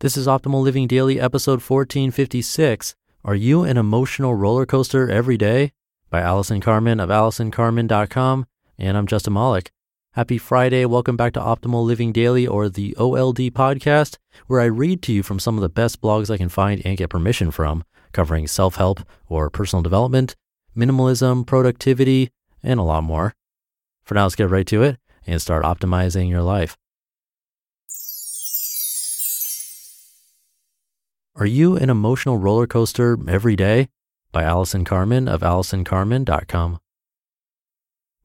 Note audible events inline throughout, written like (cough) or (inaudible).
This is Optimal Living Daily, episode 1456. Are you an emotional roller coaster every day? By Allison Carmen of AllisonCarmen.com. And I'm Justin Malik. Happy Friday. Welcome back to Optimal Living Daily or the OLD podcast, where I read to you from some of the best blogs I can find and get permission from, covering self help or personal development, minimalism, productivity, and a lot more. For now, let's get right to it and start optimizing your life. Are you an emotional roller coaster every day? By Allison Carmen of AllisonCarmen.com.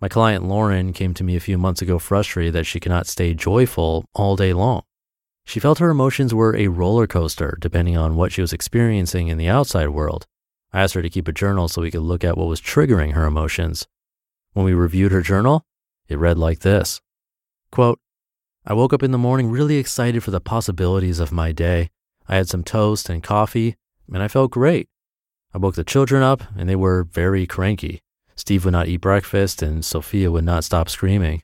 My client Lauren came to me a few months ago frustrated that she cannot stay joyful all day long. She felt her emotions were a roller coaster depending on what she was experiencing in the outside world. I asked her to keep a journal so we could look at what was triggering her emotions. When we reviewed her journal, it read like this Quote, I woke up in the morning really excited for the possibilities of my day. I had some toast and coffee, and I felt great. I woke the children up, and they were very cranky. Steve would not eat breakfast, and Sophia would not stop screaming.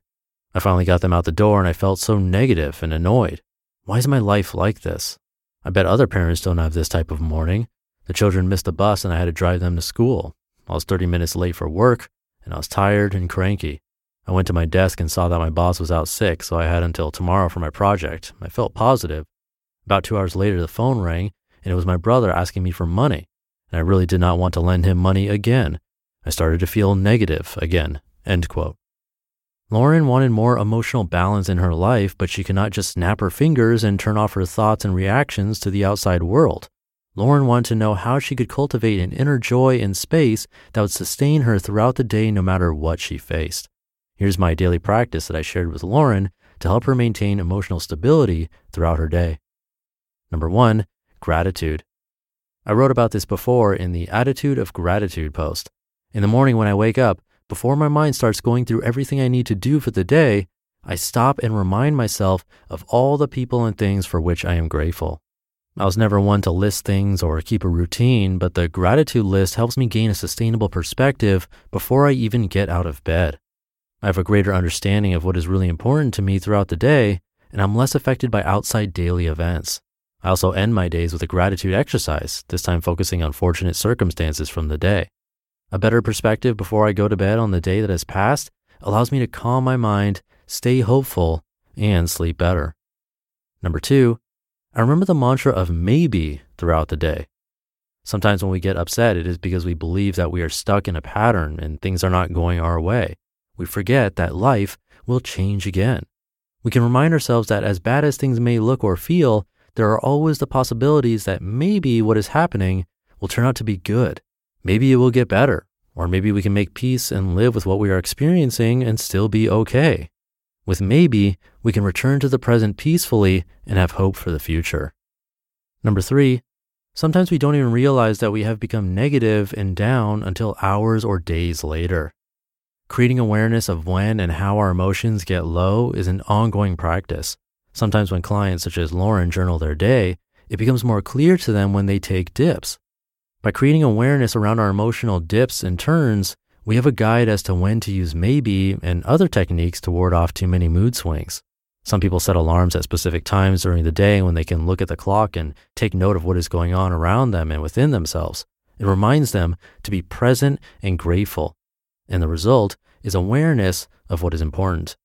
I finally got them out the door, and I felt so negative and annoyed. Why is my life like this? I bet other parents don't have this type of morning. The children missed the bus, and I had to drive them to school. I was 30 minutes late for work, and I was tired and cranky. I went to my desk and saw that my boss was out sick, so I had until tomorrow for my project. I felt positive, about two hours later, the phone rang, and it was my brother asking me for money, and I really did not want to lend him money again. I started to feel negative again. End quote. Lauren wanted more emotional balance in her life, but she could not just snap her fingers and turn off her thoughts and reactions to the outside world. Lauren wanted to know how she could cultivate an inner joy and space that would sustain her throughout the day no matter what she faced. Here's my daily practice that I shared with Lauren to help her maintain emotional stability throughout her day. Number one, gratitude. I wrote about this before in the Attitude of Gratitude post. In the morning when I wake up, before my mind starts going through everything I need to do for the day, I stop and remind myself of all the people and things for which I am grateful. I was never one to list things or keep a routine, but the gratitude list helps me gain a sustainable perspective before I even get out of bed. I have a greater understanding of what is really important to me throughout the day, and I'm less affected by outside daily events. I also end my days with a gratitude exercise, this time focusing on fortunate circumstances from the day. A better perspective before I go to bed on the day that has passed allows me to calm my mind, stay hopeful, and sleep better. Number two, I remember the mantra of maybe throughout the day. Sometimes when we get upset, it is because we believe that we are stuck in a pattern and things are not going our way. We forget that life will change again. We can remind ourselves that as bad as things may look or feel, there are always the possibilities that maybe what is happening will turn out to be good. Maybe it will get better, or maybe we can make peace and live with what we are experiencing and still be okay. With maybe, we can return to the present peacefully and have hope for the future. Number three, sometimes we don't even realize that we have become negative and down until hours or days later. Creating awareness of when and how our emotions get low is an ongoing practice. Sometimes when clients such as Lauren journal their day, it becomes more clear to them when they take dips. By creating awareness around our emotional dips and turns, we have a guide as to when to use maybe and other techniques to ward off too many mood swings. Some people set alarms at specific times during the day when they can look at the clock and take note of what is going on around them and within themselves. It reminds them to be present and grateful. And the result is awareness of what is important.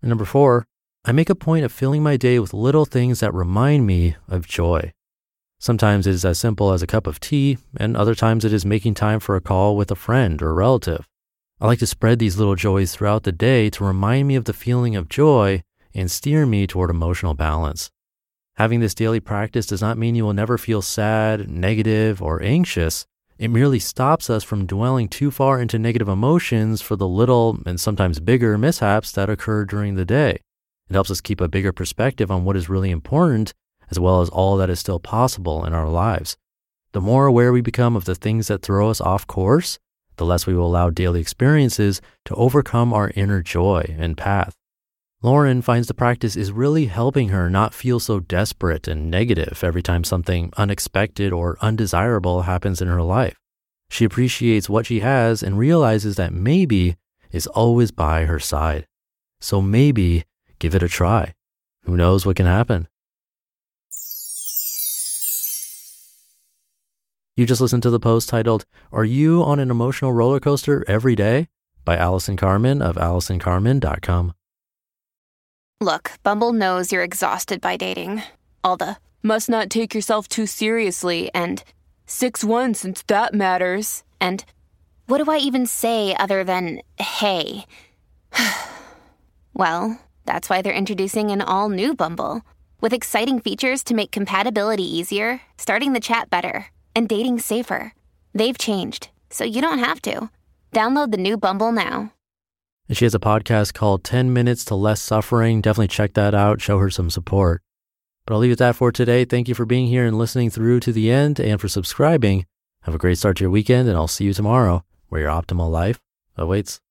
And number four, I make a point of filling my day with little things that remind me of joy. Sometimes it is as simple as a cup of tea, and other times it is making time for a call with a friend or relative. I like to spread these little joys throughout the day to remind me of the feeling of joy and steer me toward emotional balance. Having this daily practice does not mean you will never feel sad, negative, or anxious. It merely stops us from dwelling too far into negative emotions for the little and sometimes bigger mishaps that occur during the day. It helps us keep a bigger perspective on what is really important as well as all that is still possible in our lives. The more aware we become of the things that throw us off course, the less we will allow daily experiences to overcome our inner joy and path. Lauren finds the practice is really helping her not feel so desperate and negative every time something unexpected or undesirable happens in her life. She appreciates what she has and realizes that maybe is always by her side. So maybe give it a try. Who knows what can happen? You just listened to the post titled, Are You on an Emotional Roller Coaster Every Day? by Allison Carmen of AllisonCarmen.com. Look, Bumble knows you're exhausted by dating. All the must not take yourself too seriously and 6 1 since that matters. And what do I even say other than hey? (sighs) well, that's why they're introducing an all new Bumble with exciting features to make compatibility easier, starting the chat better and dating safer. They've changed, so you don't have to. Download the new Bumble now. And she has a podcast called 10 Minutes to Less Suffering. Definitely check that out. Show her some support. But I'll leave it that for today. Thank you for being here and listening through to the end and for subscribing. Have a great start to your weekend, and I'll see you tomorrow where your optimal life awaits.